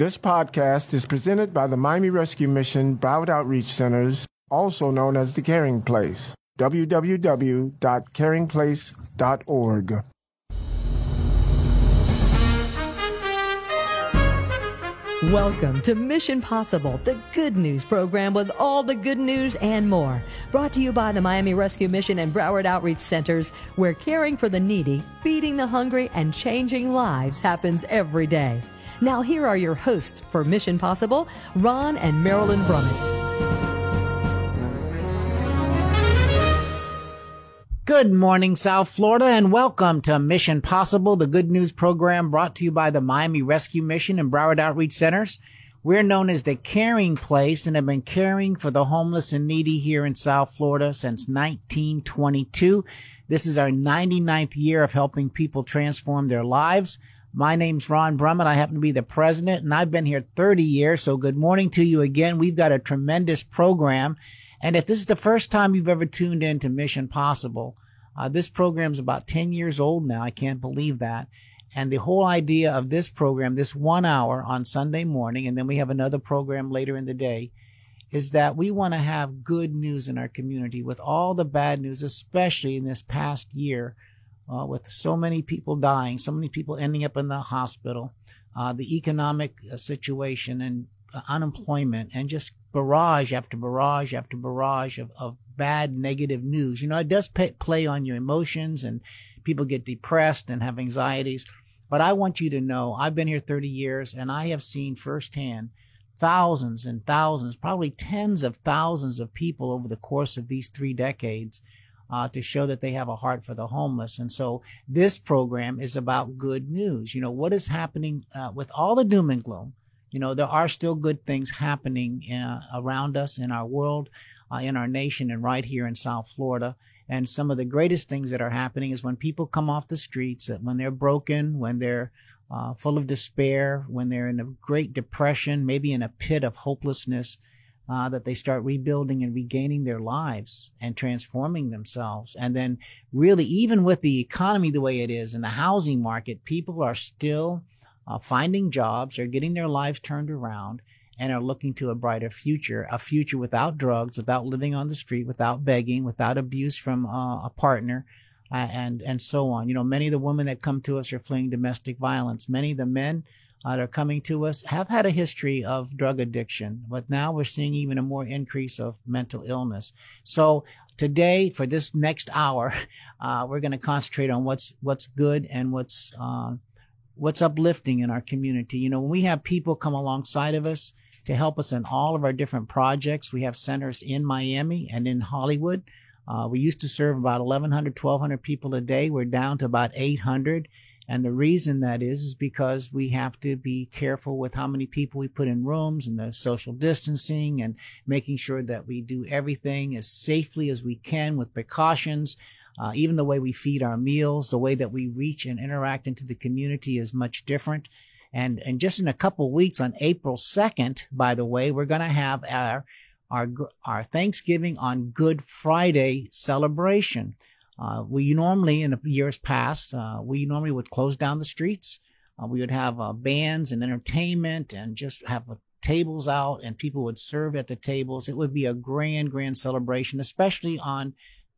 This podcast is presented by the Miami Rescue Mission Broward Outreach Centers, also known as The Caring Place. www.caringplace.org. Welcome to Mission Possible, the good news program with all the good news and more. Brought to you by the Miami Rescue Mission and Broward Outreach Centers, where caring for the needy, feeding the hungry, and changing lives happens every day. Now, here are your hosts for Mission Possible, Ron and Marilyn Brummett. Good morning, South Florida, and welcome to Mission Possible, the good news program brought to you by the Miami Rescue Mission and Broward Outreach Centers. We're known as the caring place and have been caring for the homeless and needy here in South Florida since 1922. This is our 99th year of helping people transform their lives. My name's Ron Brummett. I happen to be the president and I've been here 30 years. So good morning to you again. We've got a tremendous program. And if this is the first time you've ever tuned in to Mission Possible, uh, this program is about 10 years old now. I can't believe that. And the whole idea of this program, this one hour on Sunday morning, and then we have another program later in the day, is that we want to have good news in our community with all the bad news, especially in this past year uh, with so many people dying, so many people ending up in the hospital, uh, the economic uh, situation and uh, unemployment, and just barrage after barrage after barrage of, of bad negative news. You know, it does pay, play on your emotions, and people get depressed and have anxieties. But I want you to know, I've been here 30 years, and I have seen firsthand thousands and thousands, probably tens of thousands of people over the course of these three decades uh, to show that they have a heart for the homeless. And so this program is about good news. You know, what is happening uh, with all the doom and gloom? You know, there are still good things happening uh, around us in our world, uh, in our nation, and right here in South Florida. And some of the greatest things that are happening is when people come off the streets, when they're broken, when they're uh, full of despair, when they're in a great depression, maybe in a pit of hopelessness, uh, that they start rebuilding and regaining their lives and transforming themselves. And then really, even with the economy the way it is and the housing market, people are still uh, finding jobs, are getting their lives turned around and are looking to a brighter future, a future without drugs, without living on the street, without begging, without abuse from uh, a partner. Uh, and and so on. You know, many of the women that come to us are fleeing domestic violence. Many of the men uh, that are coming to us have had a history of drug addiction, but now we're seeing even a more increase of mental illness. So today, for this next hour, uh, we're going to concentrate on what's what's good and what's uh, what's uplifting in our community. You know, when we have people come alongside of us to help us in all of our different projects, we have centers in Miami and in Hollywood. Uh, we used to serve about 1,100, 1,200 people a day. We're down to about 800 and the reason that is, is because we have to be careful with how many people we put in rooms and the social distancing and making sure that we do everything as safely as we can with precautions. Uh, even the way we feed our meals, the way that we reach and interact into the community is much different. And, and just in a couple weeks on April 2nd, by the way, we're going to have our, our, our Thanksgiving on Good Friday celebration. Uh, we normally, in the years past, uh, we normally would close down the streets. Uh, we would have uh, bands and entertainment and just have tables out and people would serve at the tables. It would be a grand, grand celebration, especially on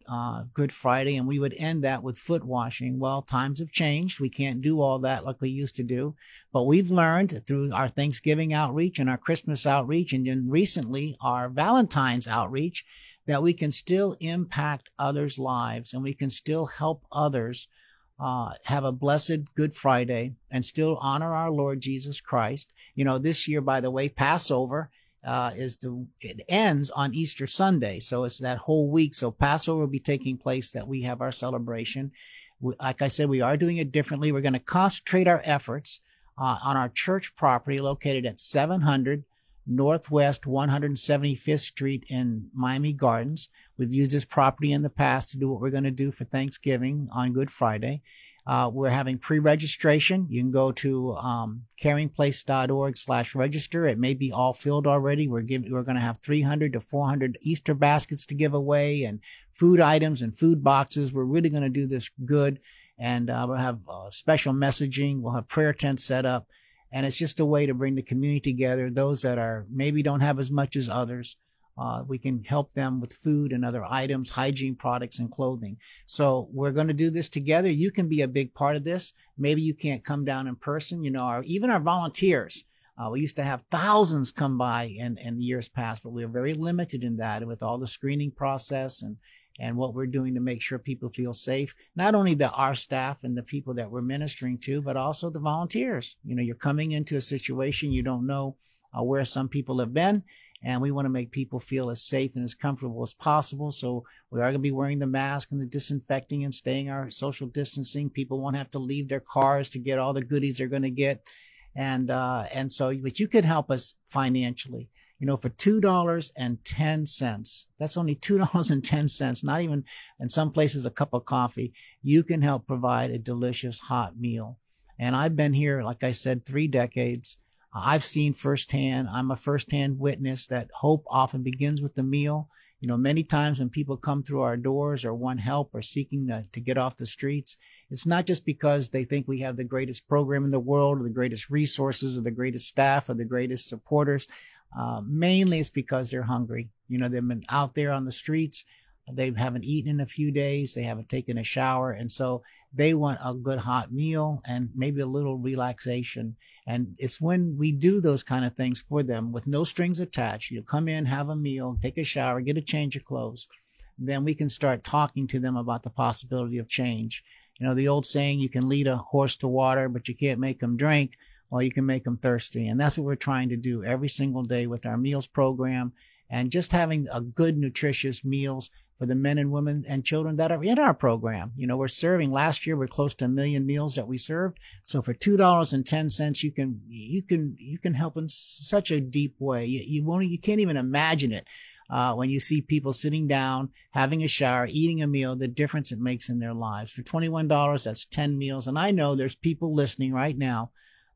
uh, Good Friday. And we would end that with foot washing. Well, times have changed. We can't do all that like we used to do. But we've learned through our Thanksgiving outreach and our Christmas outreach and then recently our Valentine's outreach that we can still impact others' lives and we can still help others uh, have a blessed Good Friday and still honor our Lord Jesus Christ. You know, this year, by the way, Passover uh, is the it ends on Easter Sunday, so it's that whole week. So Passover will be taking place that we have our celebration. We, like I said, we are doing it differently. We're going to concentrate our efforts uh, on our church property located at 700 Northwest 175th Street in Miami Gardens. We've used this property in the past to do what we're going to do for Thanksgiving on Good Friday. Uh, we're having pre-registration. You can go to um, caringplace.org/register. It may be all filled already. We're giving, we're going to have 300 to 400 Easter baskets to give away and food items and food boxes. We're really going to do this good. And uh, we'll have uh, special messaging. We'll have prayer tents set up And it's just a way to bring the community together. Those that are maybe don't have as much as others. Uh, we can help them with food and other items, hygiene products and clothing. So we're going to do this together. You can be a big part of this. Maybe you can't come down in person, you know, our, even our volunteers. Uh, we used to have thousands come by in, in years past, but we are very limited in that with all the screening process and, and what we're doing to make sure people feel safe. Not only the our staff and the people that we're ministering to, but also the volunteers. You know, you're coming into a situation you don't know uh, where some people have been, and we want to make people feel as safe and as comfortable as possible. So we are going to be wearing the mask and the disinfecting and staying our social distancing. People won't have to leave their cars to get all the goodies they're going to get, and uh, and so but you could help us financially you know, for $2.10, that's only $2.10, not even in some places a cup of coffee, you can help provide a delicious hot meal. And I've been here, like I said, three decades. I've seen firsthand, I'm a firsthand witness that hope often begins with the meal. You know, many times when people come through our doors or want help or seeking to, to get off the streets, it's not just because they think we have the greatest program in the world or the greatest resources or the greatest staff or the greatest supporters. Uh, mainly it's because they're hungry. You know, they've been out there on the streets. They haven't eaten in a few days. They haven't taken a shower. And so they want a good hot meal and maybe a little relaxation. And it's when we do those kind of things for them with no strings attached. You come in, have a meal, take a shower, get a change of clothes. Then we can start talking to them about the possibility of change. You know, the old saying, you can lead a horse to water, but you can't make him drink or you can make them thirsty. And that's what we're trying to do every single day with our meals program and just having a good, nutritious meals for the men and women and children that are in our program. You know, we're serving last year, we're close to a million meals that we served. So for $2.10, you can, you can, you can help in such a deep way. You, you won't, you can't even imagine it. Uh, when you see people sitting down, having a shower, eating a meal, the difference it makes in their lives. For $21, that's 10 meals. And I know there's people listening right now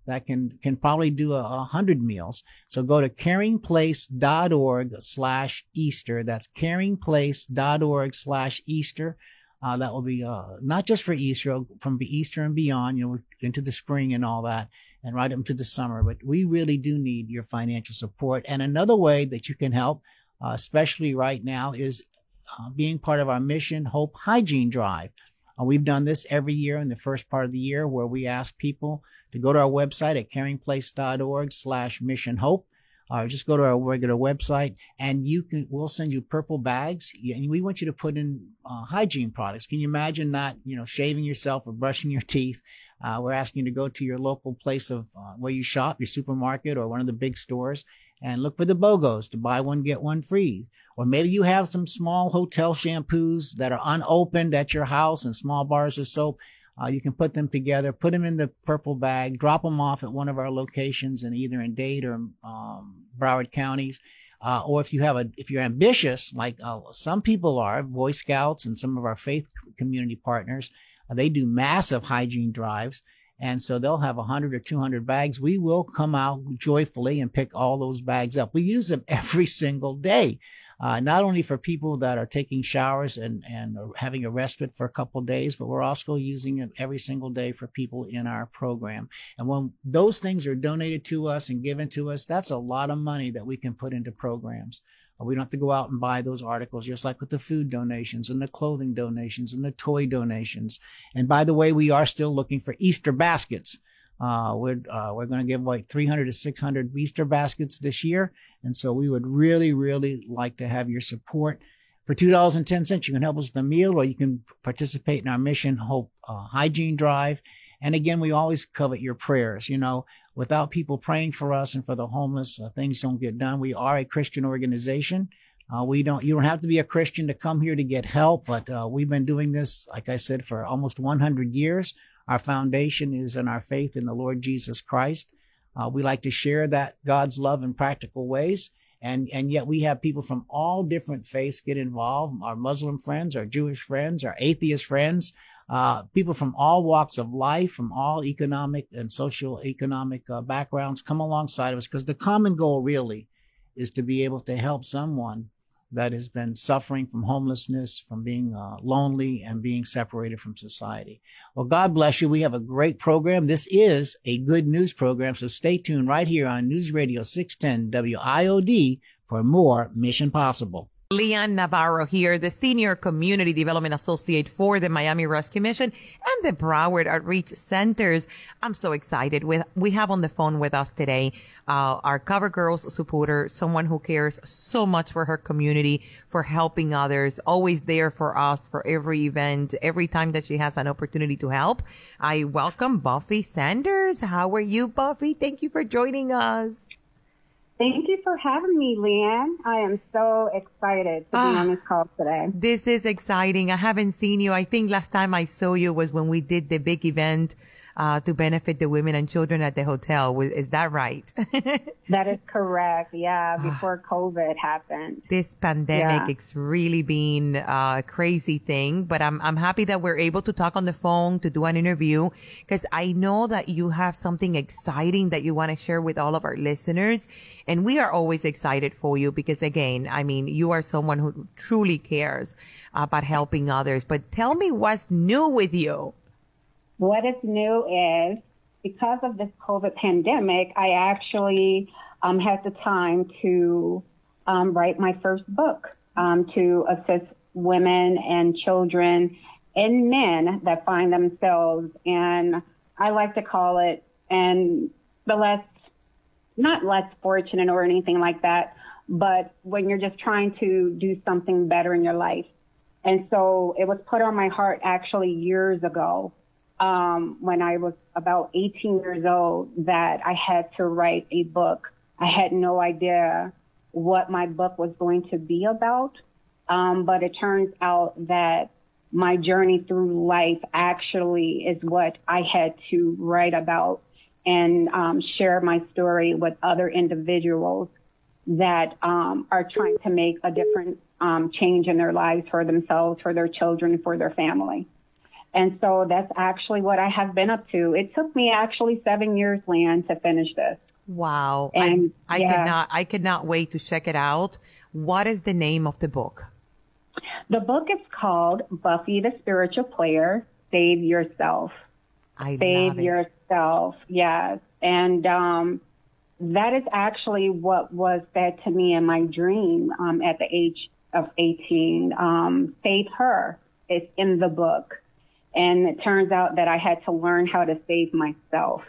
that can can probably do a, a hundred meals. So go to caringplace.org slash Easter. That's caringplace.org slash Easter. Uh, that will be uh, not just for Easter, from Easter and beyond, you know, into the spring and all that, and right into the summer. But we really do need your financial support. And another way that you can help, uh, especially right now, is uh, being part of our Mission Hope Hygiene Drive. Uh, we've done this every year in the first part of the year where we ask people to go to our website at caringplace.org slash mission hope. Or just go to our regular website and you can we'll send you purple bags. And we want you to put in uh, hygiene products. Can you imagine not you know shaving yourself or brushing your teeth? Uh, we're asking you to go to your local place of uh, where you shop your supermarket or one of the big stores and look for the BOGOs to buy one, get one free. Or maybe you have some small hotel shampoos that are unopened at your house and small bars of soap. Uh, you can put them together, put them in the purple bag, drop them off at one of our locations in either in Dade or um, Broward counties. Uh, or if you have a, if you're ambitious, like uh, some people are, Boy Scouts and some of our faith community partners, uh, they do massive hygiene drives. And so they'll have 100 or 200 bags. We will come out joyfully and pick all those bags up. We use them every single day, uh, not only for people that are taking showers and, and having a respite for a couple days, but we're also using them every single day for people in our program. And when those things are donated to us and given to us, that's a lot of money that we can put into programs. We don't have to go out and buy those articles, just like with the food donations and the clothing donations and the toy donations. And by the way, we are still looking for Easter baskets. Uh, we're uh, we're going to give like 300 to 600 Easter baskets this year, and so we would really, really like to have your support. For two dollars and ten cents, you can help us with a meal, or you can participate in our Mission Hope uh, hygiene drive. And again, we always covet your prayers. You know, without people praying for us and for the homeless, uh, things don't get done. We are a Christian organization. Uh, we don't, you don't have to be a Christian to come here to get help, but uh, we've been doing this, like I said, for almost 100 years. Our foundation is in our faith in the Lord Jesus Christ. Uh, we like to share that God's love in practical ways. And, and yet we have people from all different faiths get involved. Our Muslim friends, our Jewish friends, our atheist friends, uh, people from all walks of life, from all economic and social economic uh, backgrounds come alongside of us because the common goal really is to be able to help someone that has been suffering from homelessness, from being uh, lonely, and being separated from society. Well, God bless you. We have a great program. This is a good news program, so stay tuned right here on News Radio 610 WIOD for more Mission Possible. Leanne Navarro here, the Senior Community Development Associate for the Miami Rescue Mission and the Broward Outreach Centers. I'm so excited. With, we have on the phone with us today, uh, our Cover Girls supporter, someone who cares so much for her community, for helping others, always there for us for every event, every time that she has an opportunity to help. I welcome Buffy Sanders. How are you, Buffy? Thank you for joining us. Thank you for having me, Leanne. I am so excited to be ah, on this call today. This is exciting. I haven't seen you. I think last time I saw you was when we did the big event uh, to benefit the women and children at the hotel. Is that right? that is correct. Yeah, before COVID happened. This pandemic, yeah. it's really been a crazy thing, but I'm, I'm happy that we're able to talk on the phone to do an interview because I know that you have something exciting that you want to share with all of our listeners. And we are always excited for you because again, I mean, you are someone who truly cares about helping others, but tell me what's new with you. What is new is because of this COVID pandemic, I actually um, had the time to um, write my first book um, to assist women and children and men that find themselves in, I like to call it, and the less, not less fortunate or anything like that, but when you're just trying to do something better in your life. And so it was put on my heart actually years ago um, when I was about 18 years old that I had to write a book. I had no idea what my book was going to be about. Um, but it turns out that my journey through life actually is what I had to write about and um, share my story with other individuals that um, are trying to make a different um, change in their lives for themselves, for their children, for their family. And so that's actually what I have been up to. It took me actually seven years, Leanne, to finish this. Wow. And I, I yeah. cannot, I cannot wait to check it out. What is the name of the book? The book is called Buffy the Spiritual Player, Save Yourself. I Save. Yourself. Yes. And, um, that is actually what was said to me in my dream, um, at the age of 18. Um, save her. It's in the book. And it turns out that I had to learn how to save myself.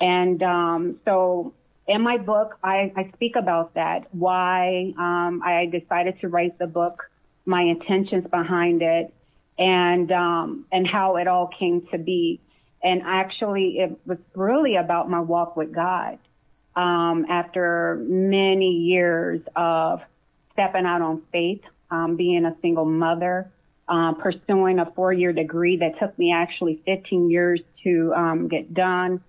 And um, so in my book, I, I speak about that, why um, I decided to write the book, my intentions behind it, and um, and how it all came to be. And actually, it was really about my walk with God. Um, after many years of stepping out on faith, um, being a single mother, uh, pursuing a four-year degree that took me actually 15 years to um, get done,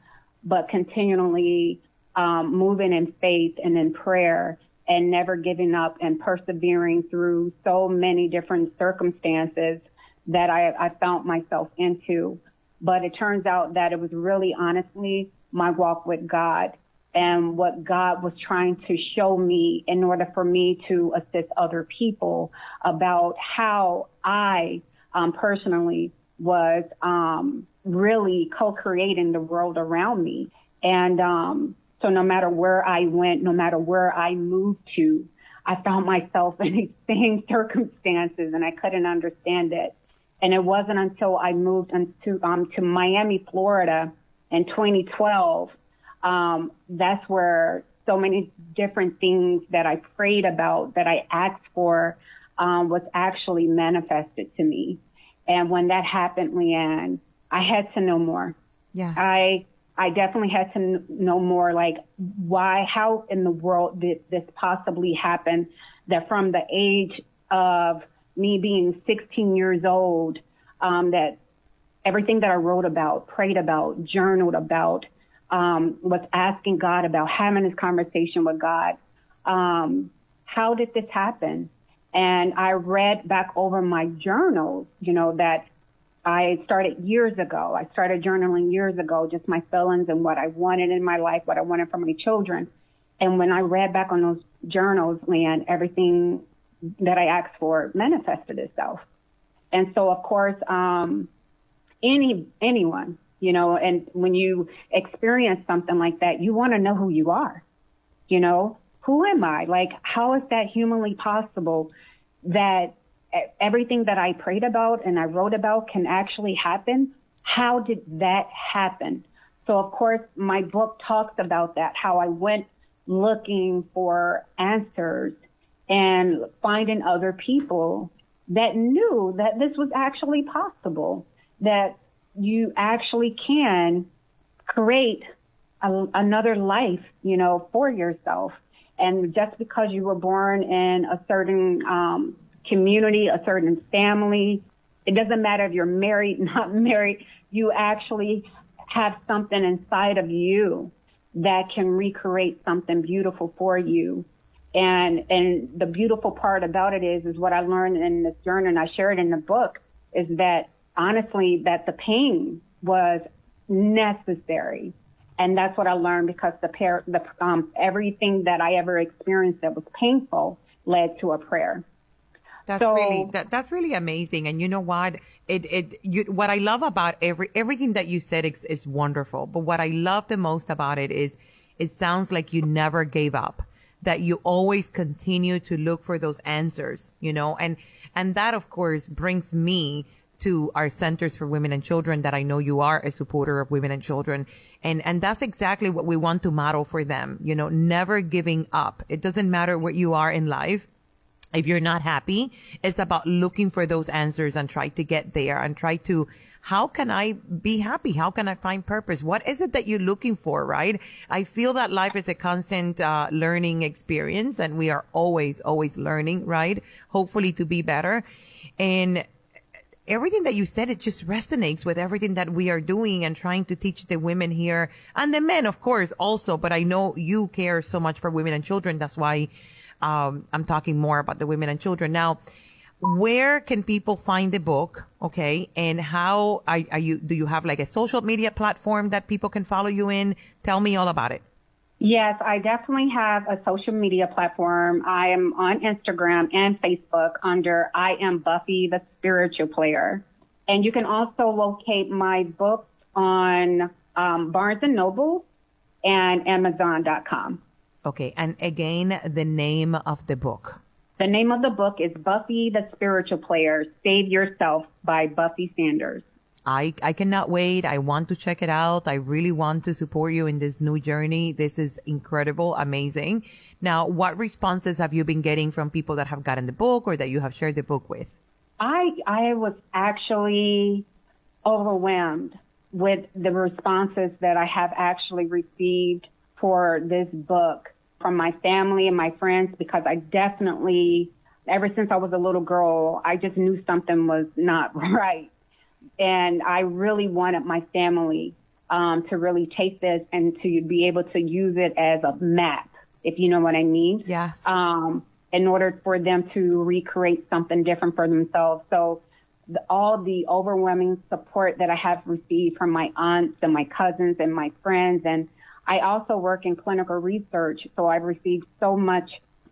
but continually um, moving in faith and in prayer and never giving up and persevering through so many different circumstances that I, I found myself into. But it turns out that it was really honestly my walk with God and what God was trying to show me in order for me to assist other people about how I um, personally was um, really co-creating the world around me. And um, so no matter where I went, no matter where I moved to, I found myself in these same circumstances and I couldn't understand it. And it wasn't until I moved into, um, to Miami, Florida in 2012 um, that's where so many different things that I prayed about, that I asked for, um, was actually manifested to me. And when that happened, Leanne, I had to know more. Yeah. I, I definitely had to know more, like why, how in the world did this possibly happen? That from the age of me being 16 years old, um, that everything that I wrote about, prayed about, journaled about, um, was asking God about having this conversation with God. Um, how did this happen? And I read back over my journals, you know, that I started years ago. I started journaling years ago, just my feelings and what I wanted in my life, what I wanted for my children. And when I read back on those journals, Leanne, everything that I asked for manifested itself. And so, of course, um, any anyone, you know, and when you experience something like that, you want to know who you are. You know, who am I? Like, how is that humanly possible that everything that I prayed about and I wrote about can actually happen? How did that happen? So, of course, my book talks about that, how I went looking for answers and finding other people that knew that this was actually possible, that you actually can create a, another life, you know, for yourself. And just because you were born in a certain um, community, a certain family, it doesn't matter if you're married, not married, you actually have something inside of you that can recreate something beautiful for you. And, and the beautiful part about it is, is what I learned in this journey and I share it in the book is that honestly, that the pain was necessary. And that's what I learned because the pair, the, um, everything that I ever experienced that was painful led to a prayer. That's so, really that, that's really amazing. And you know what? It it you, what I love about every everything that you said is, is wonderful. But what I love the most about it is it sounds like you never gave up. That you always continue to look for those answers, you know, and and that of course brings me to our centers for women and children that I know you are a supporter of women and children. And, and that's exactly what we want to model for them. You know, never giving up. It doesn't matter what you are in life if you're not happy, it's about looking for those answers and try to get there and try to, how can I be happy? How can I find purpose? What is it that you're looking for, right? I feel that life is a constant uh, learning experience and we are always, always learning, right? Hopefully to be better. And everything that you said, it just resonates with everything that we are doing and trying to teach the women here and the men, of course, also. But I know you care so much for women and children. That's why um, I'm talking more about the women and children. Now, where can people find the book? Okay. And how are, are, you, do you have like a social media platform that people can follow you in? Tell me all about it. Yes, I definitely have a social media platform. I am on Instagram and Facebook under I am Buffy the Spiritual Player. And you can also locate my books on um, Barnes and Noble and Amazon.com. Okay. And again, the name of the book. The name of the book is Buffy the Spiritual Player Save Yourself by Buffy Sanders. I, I cannot wait. I want to check it out. I really want to support you in this new journey. This is incredible, amazing. Now, what responses have you been getting from people that have gotten the book or that you have shared the book with? I, I was actually overwhelmed with the responses that I have actually received for this book from my family and my friends because I definitely, ever since I was a little girl, I just knew something was not right. And I really wanted my family um, to really take this and to be able to use it as a map, if you know what I mean. Yes. Um, in order for them to recreate something different for themselves. So the, all the overwhelming support that I have received from my aunts and my cousins and my friends and I also work in clinical research, so I've received so much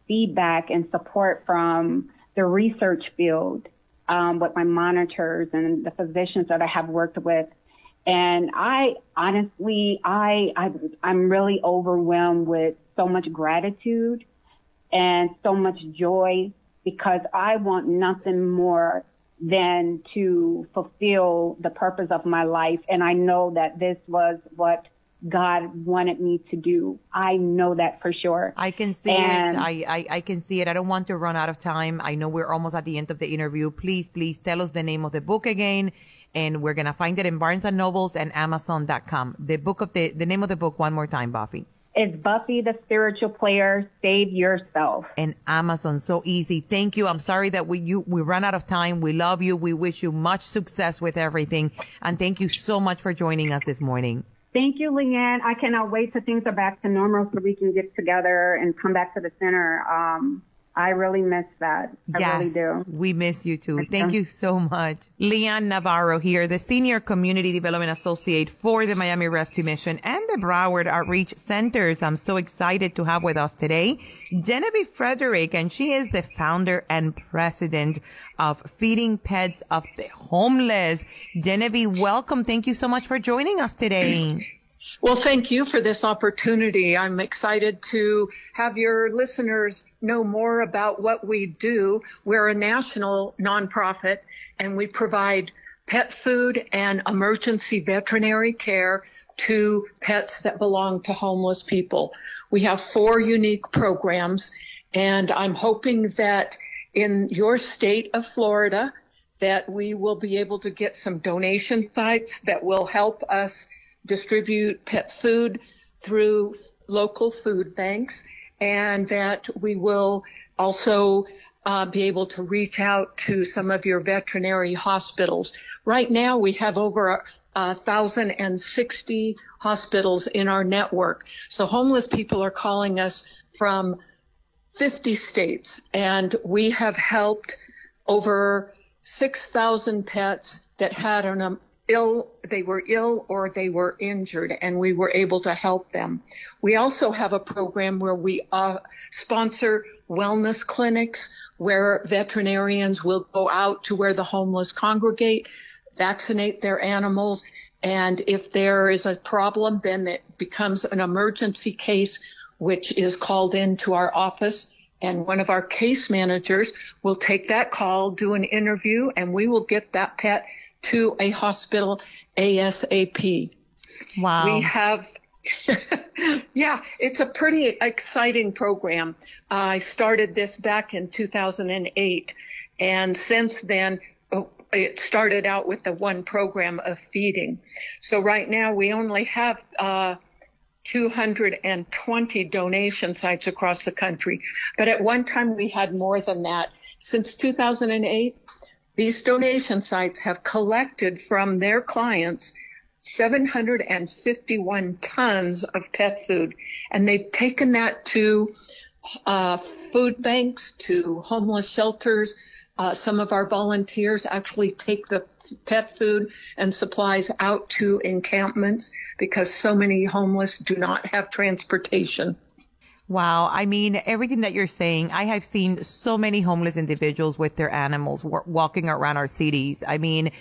feedback and support from the research field um, with my monitors and the physicians that I have worked with. And I honestly, I, I I'm really overwhelmed with so much gratitude and so much joy because I want nothing more than to fulfill the purpose of my life. And I know that this was what God wanted me to do. I know that for sure. I can see and it. I, I, I, can see it. I don't want to run out of time. I know we're almost at the end of the interview. Please, please tell us the name of the book again. And we're going to find it in Barnes and Nobles and Amazon.com. The book of the, the name of the book one more time, Buffy. It's Buffy the Spiritual Player, Save Yourself. And Amazon, so easy. Thank you. I'm sorry that we, you, we run out of time. We love you. We wish you much success with everything. And thank you so much for joining us this morning. Thank you, Leanne. I cannot wait till things are back to normal so we can get together and come back to the center. Um, I really miss that. I yes, really do. We miss you too. Thank you so much. Leanne Navarro here, the Senior Community Development Associate for the Miami Rescue Mission and the Broward Outreach Centers. I'm so excited to have with us today Genevieve Frederick, and she is the founder and president of Feeding Pets of the Homeless. Genevieve, welcome. Thank you so much for joining us today. Well, thank you for this opportunity. I'm excited to have your listeners know more about what we do. We're a national nonprofit and we provide pet food and emergency veterinary care to pets that belong to homeless people. We have four unique programs and I'm hoping that in your state of Florida that we will be able to get some donation sites that will help us distribute pet food through local food banks and that we will also uh, be able to reach out to some of your veterinary hospitals. Right now we have over a thousand and sixty hospitals in our network. So homeless people are calling us from 50 states and we have helped over 6,000 pets that had an ill, they were ill or they were injured and we were able to help them. We also have a program where we uh, sponsor wellness clinics where veterinarians will go out to where the homeless congregate, vaccinate their animals. And if there is a problem, then it becomes an emergency case, which is called into our office and one of our case managers will take that call, do an interview, and we will get that pet to a hospital ASAP. Wow. We have, yeah, it's a pretty exciting program. I started this back in 2008, and since then, oh, it started out with the one program of feeding. So right now we only have uh, 220 donation sites across the country, but at one time we had more than that. Since 2008, these donation sites have collected from their clients 751 tons of pet food, and they've taken that to uh, food banks, to homeless shelters. Uh, some of our volunteers actually take the pet food and supplies out to encampments because so many homeless do not have transportation. Wow. I mean, everything that you're saying, I have seen so many homeless individuals with their animals walking around our cities. I mean,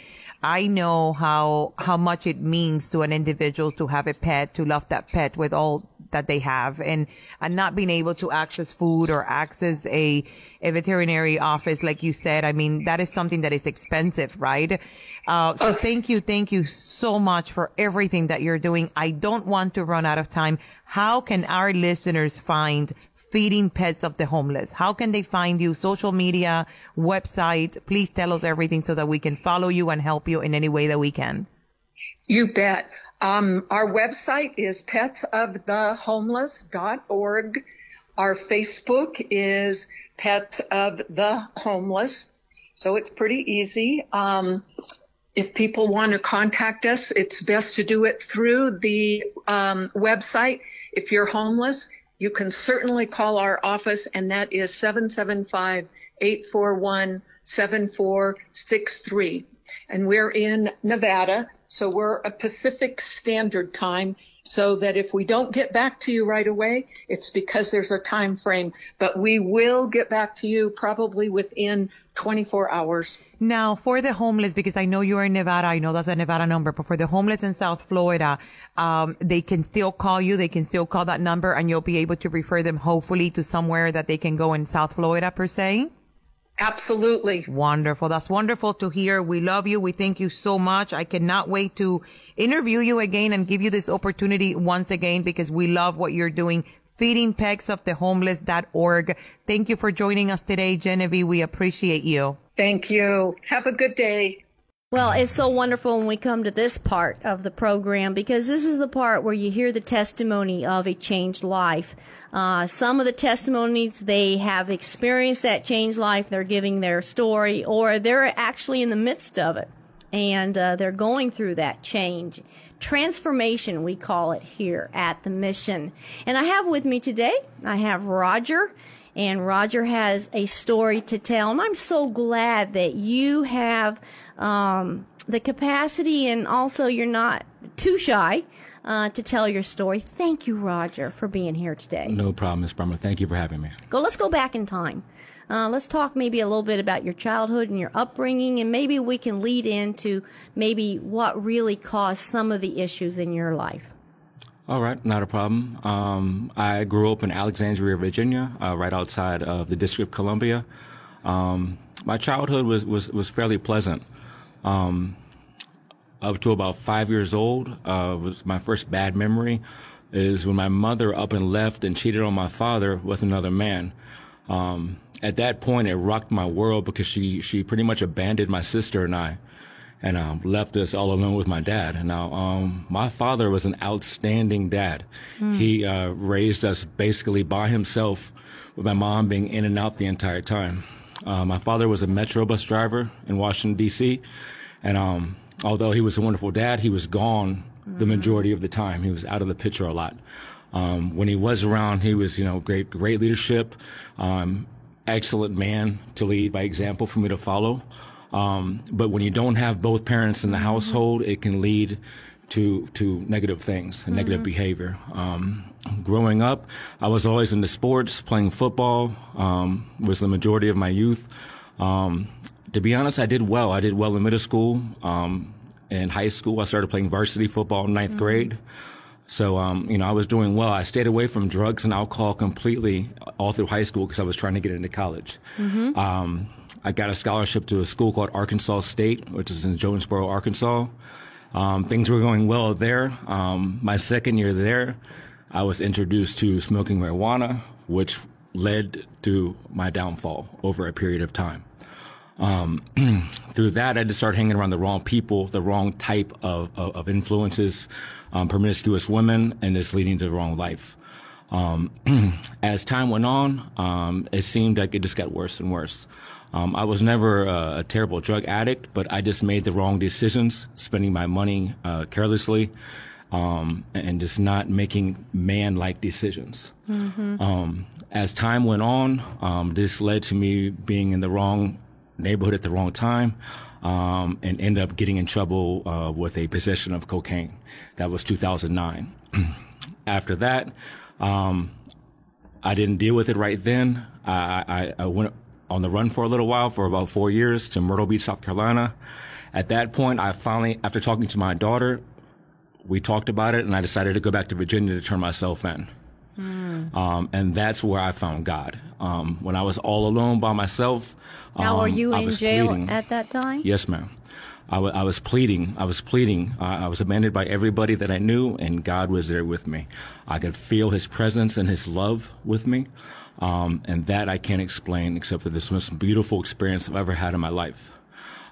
I know how, how much it means to an individual to have a pet, to love that pet with all that they have and, and not being able to access food or access a, a veterinary office. Like you said, I mean, that is something that is expensive, right? Uh, so thank you. Thank you so much for everything that you're doing. I don't want to run out of time. How can our listeners find feeding pets of the homeless? How can they find you? Social media, website? Please tell us everything so that we can follow you and help you in any way that we can. You bet. Um, our website is petsofthehomeless.org. Our Facebook is Pets of the Homeless. So it's pretty easy. Um, if people want to contact us, it's best to do it through the um, website. If you're homeless, you can certainly call our office, and that is 775 841 7463. And we're in Nevada, so we're a Pacific Standard Time so that if we don't get back to you right away, it's because there's a time frame, but we will get back to you probably within 24 hours. Now, for the homeless, because I know you're in Nevada, I know that's a Nevada number, but for the homeless in South Florida, um, they can still call you, they can still call that number and you'll be able to refer them hopefully to somewhere that they can go in South Florida per se? Absolutely. Wonderful. That's wonderful to hear. We love you. We thank you so much. I cannot wait to interview you again and give you this opportunity once again because we love what you're doing. Feeding Pets of the Homeless.org. Thank you for joining us today, Genevieve. We appreciate you. Thank you. Have a good day. Well, it's so wonderful when we come to this part of the program because this is the part where you hear the testimony of a changed life. Uh, some of the testimonies they have experienced that changed life, they're giving their story, or they're actually in the midst of it and uh, they're going through that change. Transformation, we call it here at the mission. And I have with me today, I have Roger And Roger has a story to tell. And I'm so glad that you have um, the capacity and also you're not too shy uh, to tell your story. Thank you, Roger, for being here today. No problem, Ms. Brummett. Thank you for having me. Go. Let's go back in time. Uh, let's talk maybe a little bit about your childhood and your upbringing, and maybe we can lead into maybe what really caused some of the issues in your life. All right, not a problem. Um, I grew up in Alexandria, Virginia, uh, right outside of the District of Columbia. Um, my childhood was, was, was fairly pleasant. Um, up to about five years old uh, was my first bad memory is when my mother up and left and cheated on my father with another man. Um, at that point, it rocked my world because she she pretty much abandoned my sister and I, and um, left us all alone with my dad. Now, um, my father was an outstanding dad. Mm. He uh, raised us basically by himself, with my mom being in and out the entire time. Uh, my father was a metro bus driver in Washington D.C., and um, although he was a wonderful dad, he was gone mm-hmm. the majority of the time. He was out of the picture a lot. Um, when he was around, he was, you know, great, great leadership, um, excellent man to lead by example for me to follow. Um, but when you don't have both parents in the mm-hmm. household, it can lead to to negative things and mm-hmm. negative behavior. Um, growing up, I was always into sports, playing football um, was the majority of my youth. Um, to be honest, I did well. I did well in middle school. Um, in high school, I started playing varsity football in ninth mm-hmm. grade. So, um, you know, I was doing well. I stayed away from drugs and alcohol completely all through high school because I was trying to get into college. Mm-hmm. Um, I got a scholarship to a school called Arkansas State, which is in Jonesboro, Arkansas. Um, things were going well there. Um, my second year there, I was introduced to smoking marijuana, which led to my downfall over a period of time. Um, through that, I just started hanging around the wrong people, the wrong type of, of, of influences, um, promiscuous women, and this leading to the wrong life. Um, as time went on, um, it seemed like it just got worse and worse. Um, I was never a, a, terrible drug addict, but I just made the wrong decisions, spending my money uh, carelessly, um, and just not making man-like decisions. Mm-hmm. as time went on, this led to me being in the wrong neighborhood at the wrong time, um, and end up getting in trouble uh, with a possession of cocaine. That was 2009. After that, um, I didn't deal with it right then. I, I, I, went on the run for a little while, for about four years, to Myrtle Beach, South Carolina. At that point, I finally, after talking to my daughter, we talked about it, and I decided to go back to Virginia to turn myself in. Mm. Um, and that's where I found God. Um, when I was all alone by myself. Now, um, were you in jail pleading. at that time? Yes, ma'am. I, w- I was pleading. I was pleading. I was abandoned by everybody that I knew, and God was there with me. I could feel His presence and His love with me. Um, and that I can't explain except for this most beautiful experience I've ever had in my life.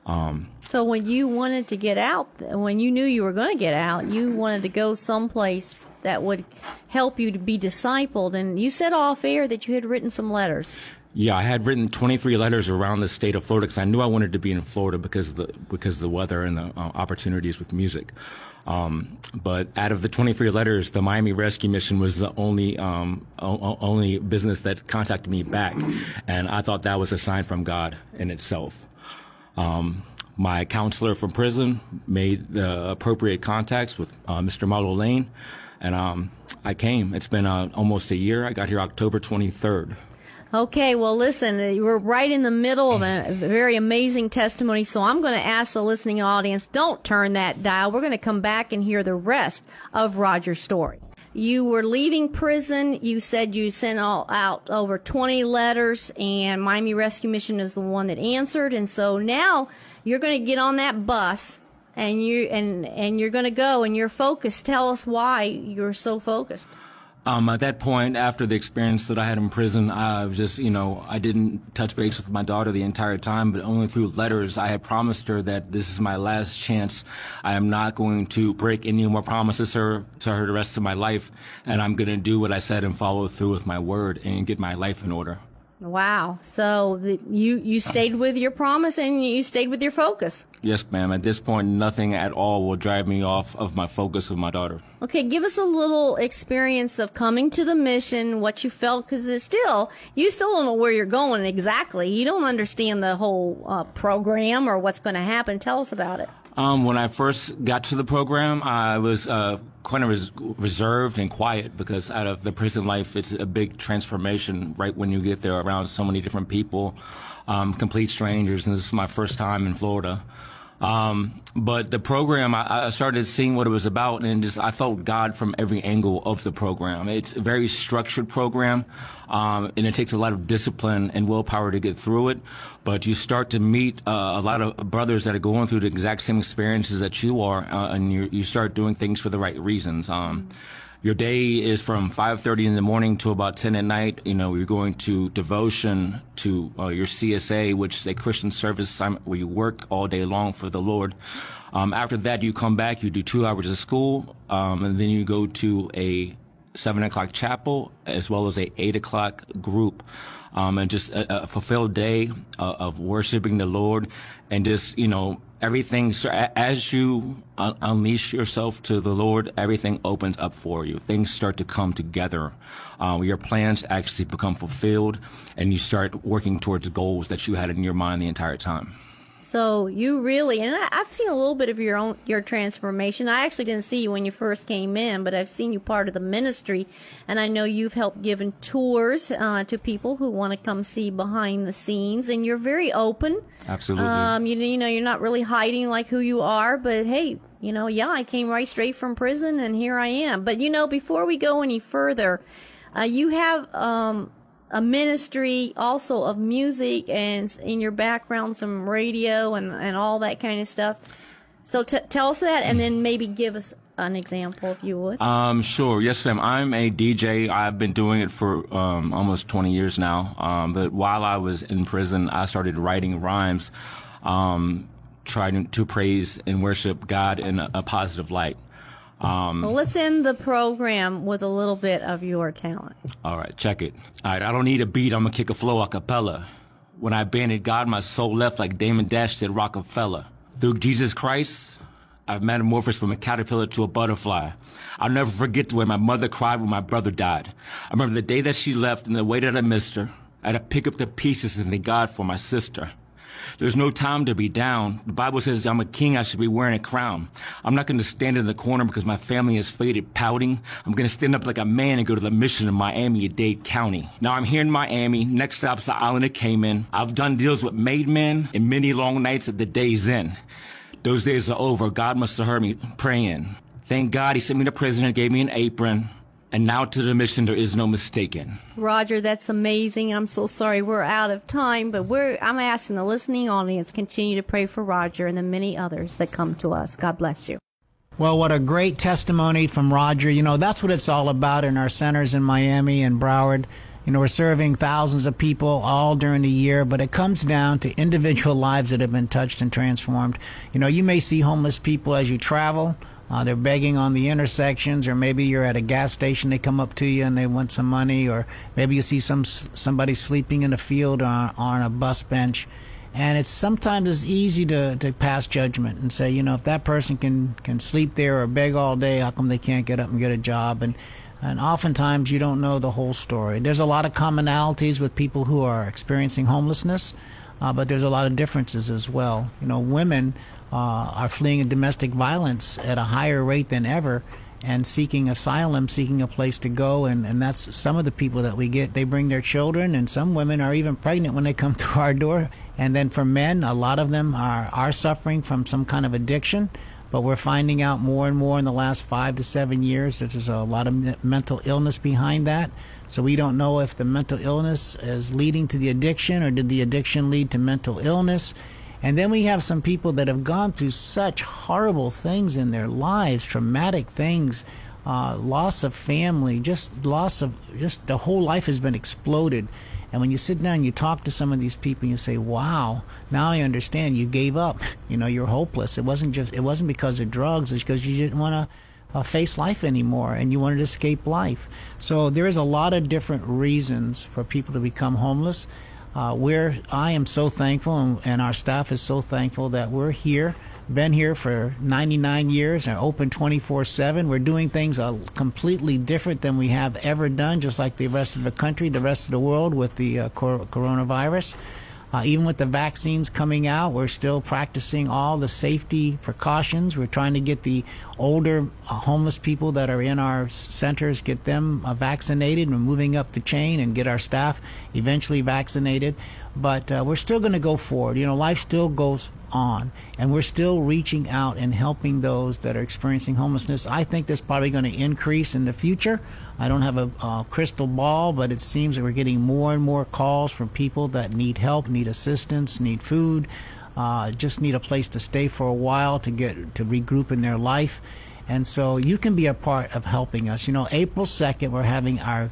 Um, so when you wanted to get out, when you knew you were going to get out, you wanted to go someplace that would help you to be discipled. And you said off air that you had written some letters. Yeah, I had written 23 letters around the state of Florida because I knew I wanted to be in Florida because of the because of the weather and the uh, opportunities with music. Um, but out of the 23 letters, the Miami Rescue Mission was the only um, o- only business that contacted me back, and I thought that was a sign from God in itself. Um, my counselor from prison made the appropriate contacts with uh, Mr. Marlo Lane, and um, I came. It's been uh, almost a year. I got here October 23rd. Okay, well, listen, uh, we're right in the middle of a very amazing testimony, so I'm going to ask the listening audience, don't turn that dial. We're going to come back and hear the rest of Roger's story. You were leaving prison. You said you sent all out over 20 letters and Miami Rescue Mission is the one that answered. And so now you're going to get on that bus and you and and you're going to go and you're focused. Tell us why you're so focused. Um, at that point, after the experience that I had in prison, I was just, you know, I didn't touch base with my daughter the entire time, but only through letters. I had promised her that this is my last chance. I am not going to break any more promises her, to her the rest of my life, and I'm going to do what I said and follow through with my word and get my life in order. Wow. So the, you you stayed with your promise and you stayed with your focus. Yes, ma'am. At this point, nothing at all will drive me off of my focus of my daughter. Okay, give us a little experience of coming to the mission, what you felt, because it's still, you still don't know where you're going exactly. You don't understand the whole uh, program or what's going to happen. Tell us about it. Um, when I first got to the program, I was uh, kind of res- reserved and quiet because out of the prison life, it's a big transformation right when you get there around so many different people, um, complete strangers. And this is my first time in Florida. Um, but the program, I, I, started seeing what it was about and just, I felt God from every angle of the program. It's a very structured program. Um, and it takes a lot of discipline and willpower to get through it. But you start to meet uh, a lot of brothers that are going through the exact same experiences that you are, uh, and you, you start doing things for the right reasons. Um, your day is from 5.30 in the morning to about 10 at night. You know, you're going to devotion to uh, your CSA, which is a Christian service where you work all day long for the Lord. Um, after that, you come back, you do two hours of school, um, and then you go to a 7 o'clock chapel as well as a 8 o'clock group. Um, and just a, a fulfilled day uh, of worshiping the Lord and just, you know, everything as you unleash yourself to the Lord, everything opens up for you. Things start to come together. Uh, your plans actually become fulfilled, and you start working towards goals that you had in your mind the entire time. So you really, and I, have seen a little bit of your own your transformation. I actually didn't see you when you first came in, but I've seen you part of the ministry, and I know you've helped given tours uh, to people who want to come see behind the scenes, and you're very open. Absolutely. Um, you, you know, you're not really hiding like who you are, but hey, you know, yeah, I came right straight from prison, and here I am. But you know, before we go any further, uh, you have um, a ministry also of music and in your background some radio and, and all that kind of stuff. So t- tell us that and then maybe give us an example if you would. Um, sure. Yes, ma'am. I'm a DJ. I've been doing it for um, almost 20 years now. Um, but while I was in prison, I started writing rhymes, um, trying to praise and worship God in a, a positive light. Um, well, let's end the program with a little bit of your talent. All right, check it. All right, I don't need a beat. I'm gonna kick a flow a cappella. When I abandoned God, my soul left like Damon Dash did Roc-A-Fella. Through Jesus Christ, I've metamorphosed from a caterpillar to a butterfly. I'll never forget the way my mother cried when my brother died. I remember the day that she left and the way that I missed her. I had to pick up the pieces and thank God for my sister. There's no time to be down. The Bible says I'm a king. I should be wearing a crown. I'm not going to stand in the corner because my family is faded pouting. I'm going to stand up like a man and go to the mission in Miami-Dade County. Now I'm here in Miami. Next stop's the island of Cayman. I've done deals with made men and many long nights at the day's end. Those days are over. God must have heard me praying. Thank God he sent me to prison and gave me an apron. And now to the mission, there is no mistaking. Roger, that's amazing. I'm so sorry we're out of time, but we're, I'm asking the listening audience continue to pray for Roger and the many others that come to us. God bless you. Well, what a great testimony from Roger. You know, that's what it's all about in our centers in Miami and Broward. You know, we're serving thousands of people all during the year, but it comes down to individual lives that have been touched and transformed. You know, you may see homeless people as you travel uh, they're begging on the intersections, or maybe you're at a gas station. They come up to you and they want some money, or maybe you see some somebody sleeping in a field on, on a bus bench. And it's sometimes it's easy to, to pass judgment and say, you know, if that person can, can sleep there or beg all day, how come they can't get up and get a job? And and oftentimes you don't know the whole story. There's a lot of commonalities with people who are experiencing homelessness, uh, but there's a lot of differences as well. You know, women uh, are fleeing domestic violence at a higher rate than ever and seeking asylum, seeking a place to go. And, and that's some of the people that we get. They bring their children, and some women are even pregnant when they come to our door. And then for men, a lot of them are, are suffering from some kind of addiction. But we're finding out more and more in the last five to seven years that there's a lot of mental illness behind that. So we don't know if the mental illness is leading to the addiction or did the addiction lead to mental illness. And then we have some people that have gone through such horrible things in their lives, traumatic things, uh, loss of family, just loss of, just the whole life has been exploded. And when you sit down and you talk to some of these people, and you say, "Wow, now I understand. You gave up. You know, you're hopeless. It wasn't just. It wasn't because of drugs. It's because you didn't want to uh, face life anymore and you wanted to escape life. So there is a lot of different reasons for people to become homeless. Uh, we're, I am so thankful, and, and our staff is so thankful that we're here been here for 99 years and open 24 7. We're doing things uh, completely different than we have ever done, just like the rest of the country, the rest of the world with the uh, cor- coronavirus. Uh, even with the vaccines coming out, we're still practicing all the safety precautions. We're trying to get the older uh, homeless people that are in our centers, get them uh, vaccinated. We're moving up the chain and get our staff eventually vaccinated. But uh, we're still going to go forward. You know, life still goes on, and we're still reaching out and helping those that are experiencing homelessness. I think that's probably going to increase in the future. I don't have a, a crystal ball, but it seems that we're getting more and more calls from people that need help, need assistance, need food, uh, just need a place to stay for a while to get to regroup in their life. And so you can be a part of helping us. You know, April 2nd, we're having our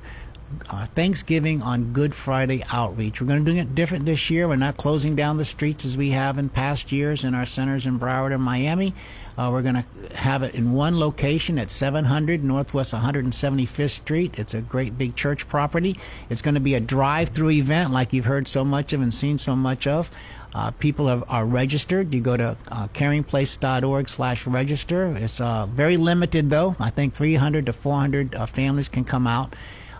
uh, Thanksgiving on Good Friday outreach. We're going to do it different this year. We're not closing down the streets as we have in past years in our centers in Broward and Miami. Uh, we're going to have it in one location at 700 Northwest 175th Street. It's a great big church property. It's going to be a drive-through event like you've heard so much of and seen so much of. Uh, people have, are registered. You go to uh, caringplace.org slash register. It's uh, very limited, though. I think 300 to 400 uh, families can come out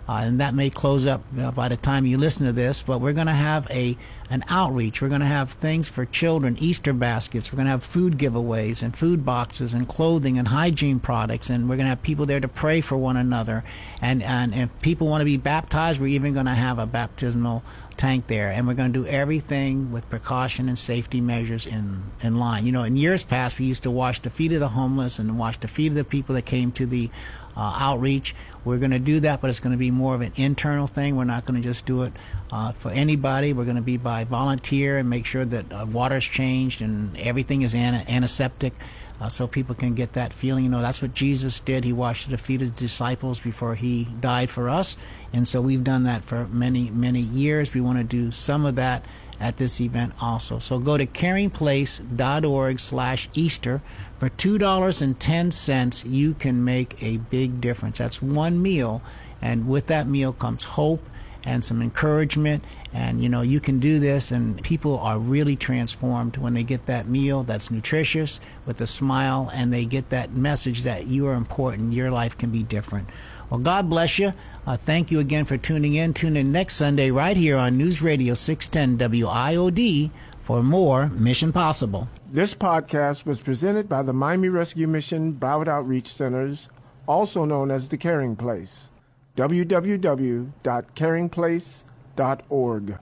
uh, and that may close up by the time you listen to this. But we're going to have a an outreach. We're going to have things for children, Easter baskets. We're going to have food giveaways and food boxes and clothing and hygiene products. And we're going to have people there to pray for one another. And and if people want to be baptized, we're even going to have a baptismal tank there, and we're going to do everything with precaution and safety measures in, in line. You know, in years past, we used to wash the feet of the homeless and wash the feet of the people that came to the uh, outreach. We're going to do that, but it's going to be more of an internal thing. We're not going to just do it uh, for anybody. We're going to be by volunteer and make sure that uh, water's changed and everything is an- antiseptic. Uh, so people can get that feeling. You know, that's what Jesus did. He washed the feet of the disciples before he died for us. And so we've done that for many, many years. We want to do some of that at this event also. So go to caringplace.org slash Easter. For $2.10, you can make a big difference. That's one meal. And with that meal comes hope and some encouragement. And you know, you can do this, and people are really transformed when they get that meal that's nutritious with a smile, and they get that message that you are important. Your life can be different. Well, God bless you. Uh, thank you again for tuning in. Tune in next Sunday right here on News Radio 610 WIOD for more Mission Possible. This podcast was presented by the Miami Rescue Mission Broward Outreach Centers, also known as the Caring Place. www.caringplace.org.